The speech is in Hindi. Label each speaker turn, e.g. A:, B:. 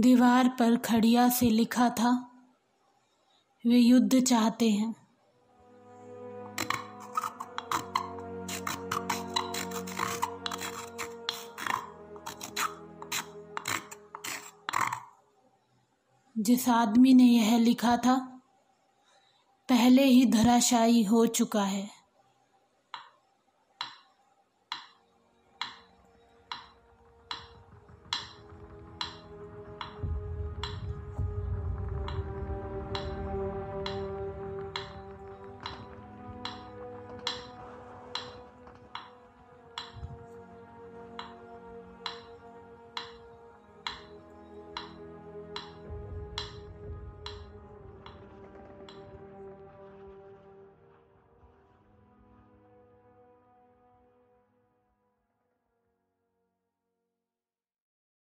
A: दीवार पर खड़िया से लिखा था, वे युद्ध चाहते हैं। जिस आदमी ने यह लिखा था, पहले ही धराशायी हो चुका है।